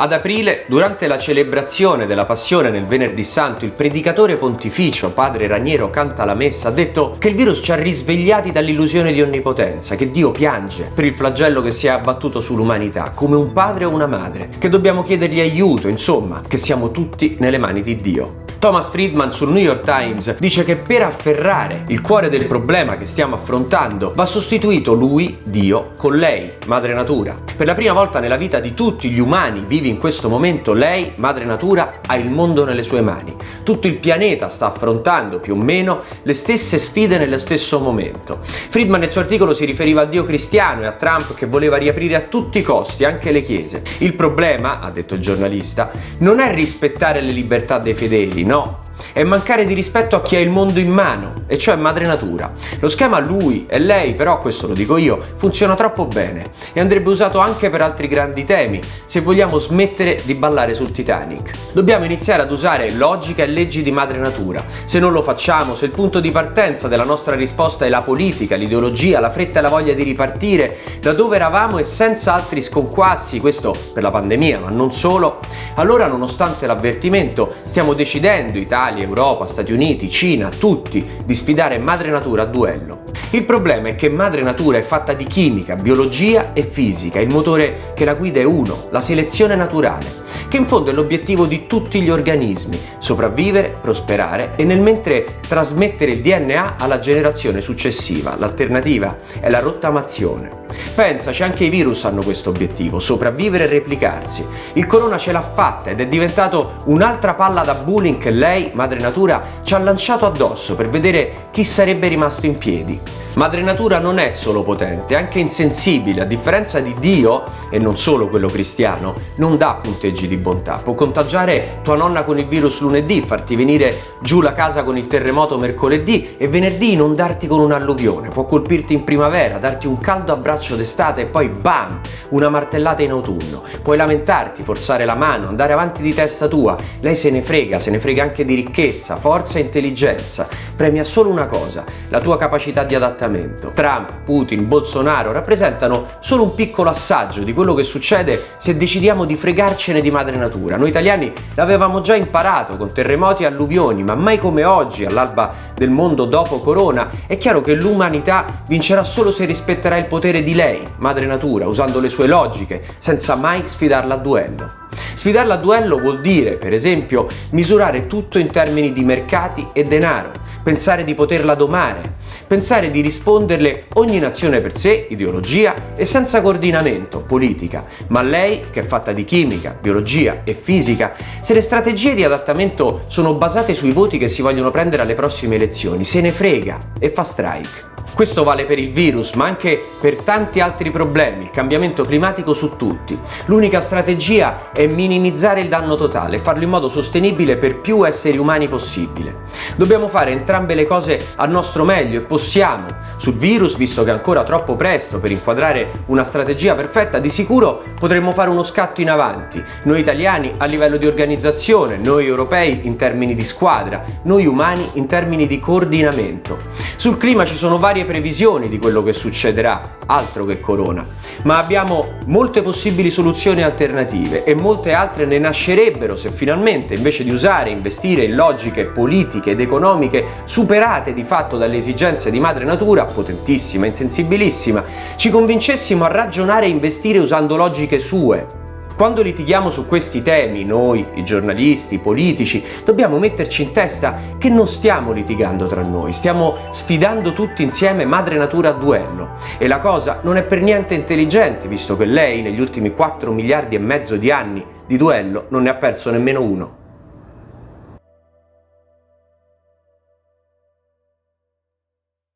Ad aprile, durante la celebrazione della Passione nel Venerdì Santo, il predicatore pontificio, padre Raniero Canta la Messa, ha detto che il virus ci ha risvegliati dall'illusione di onnipotenza, che Dio piange per il flagello che si è abbattuto sull'umanità, come un padre o una madre, che dobbiamo chiedergli aiuto, insomma, che siamo tutti nelle mani di Dio. Thomas Friedman sul New York Times dice che per afferrare il cuore del problema che stiamo affrontando va sostituito lui, Dio, con lei, madre natura. Per la prima volta nella vita di tutti gli umani vivi in questo momento, lei, madre natura, ha il mondo nelle sue mani. Tutto il pianeta sta affrontando più o meno le stesse sfide nello stesso momento. Friedman nel suo articolo si riferiva al Dio cristiano e a Trump che voleva riaprire a tutti i costi anche le chiese. Il problema, ha detto il giornalista, non è rispettare le libertà dei fedeli, no, è mancare di rispetto a chi ha il mondo in mano, e cioè madre natura. Lo schema lui e lei, però, questo lo dico io, funziona troppo bene e andrebbe usato anche per altri grandi temi, se vogliamo smettere di ballare sul Titanic. Dobbiamo iniziare ad usare logica e leggi di madre natura. Se non lo facciamo, se il punto di partenza della nostra risposta è la politica, l'ideologia, la fretta e la voglia di ripartire da dove eravamo e senza altri sconquassi, questo per la pandemia, ma non solo, allora nonostante l'avvertimento stiamo decidendo, Italia, Europa, Stati Uniti, Cina, tutti, di sfidare madre natura a duello. Il problema è che madre natura è fatta di chimica, biologia e fisica, il motore che la guida è uno, la selezione naturale, che in fondo è l'obiettivo di tutti gli organismi, sopravvivere, prosperare e nel mentre trasmettere il DNA alla generazione successiva. L'alternativa è la rottamazione. Pensaci, anche i virus hanno questo obiettivo, sopravvivere e replicarsi. Il corona ce l'ha fatta ed è diventato un'altra palla da bullying che lei, madre natura, ci ha lanciato addosso per vedere chi sarebbe rimasto in piedi. Madre Natura non è solo potente, è anche insensibile, a differenza di Dio, e non solo quello cristiano, non dà punteggi di bontà. Può contagiare tua nonna con il virus lunedì, farti venire giù la casa con il terremoto mercoledì e venerdì inondarti con un'alluvione. Può colpirti in primavera, darti un caldo abbraccio d'estate e poi bam, una martellata in autunno. Puoi lamentarti, forzare la mano, andare avanti di testa tua. Lei se ne frega, se ne frega anche di ricchezza, forza e intelligenza. Premia solo una cosa, la tua capacità di adattamento. Trump, Putin, Bolsonaro rappresentano solo un piccolo assaggio di quello che succede se decidiamo di fregarcene di madre natura. Noi italiani l'avevamo già imparato con terremoti e alluvioni, ma mai come oggi, all'alba del mondo dopo Corona, è chiaro che l'umanità vincerà solo se rispetterà il potere di lei, madre natura, usando le sue logiche, senza mai sfidarla a duello. Sfidarla a duello vuol dire, per esempio, misurare tutto in termini di mercati e denaro, pensare di poterla domare, pensare di risponderle ogni nazione per sé, ideologia e senza coordinamento, politica, ma lei, che è fatta di chimica, biologia e fisica, se le strategie di adattamento sono basate sui voti che si vogliono prendere alle prossime elezioni, se ne frega e fa strike. Questo vale per il virus, ma anche per tanti altri problemi, il cambiamento climatico su tutti. L'unica strategia è minimizzare il danno totale, farlo in modo sostenibile per più esseri umani possibile. Dobbiamo fare entrambe le cose a nostro meglio e possiamo. Sul virus, visto che è ancora troppo presto per inquadrare una strategia perfetta, di sicuro potremmo fare uno scatto in avanti. Noi italiani a livello di organizzazione, noi europei in termini di squadra, noi umani in termini di coordinamento. Sul clima ci sono varie previsioni di quello che succederà, altro che corona, ma abbiamo molte possibili soluzioni alternative e molte altre ne nascerebbero se finalmente invece di usare e investire in logiche politiche ed economiche superate di fatto dalle esigenze di madre natura, potentissima, insensibilissima, ci convincessimo a ragionare e investire usando logiche sue, quando litighiamo su questi temi, noi, i giornalisti, i politici, dobbiamo metterci in testa che non stiamo litigando tra noi, stiamo sfidando tutti insieme madre natura a duello. E la cosa non è per niente intelligente, visto che lei negli ultimi 4 miliardi e mezzo di anni di duello non ne ha perso nemmeno uno.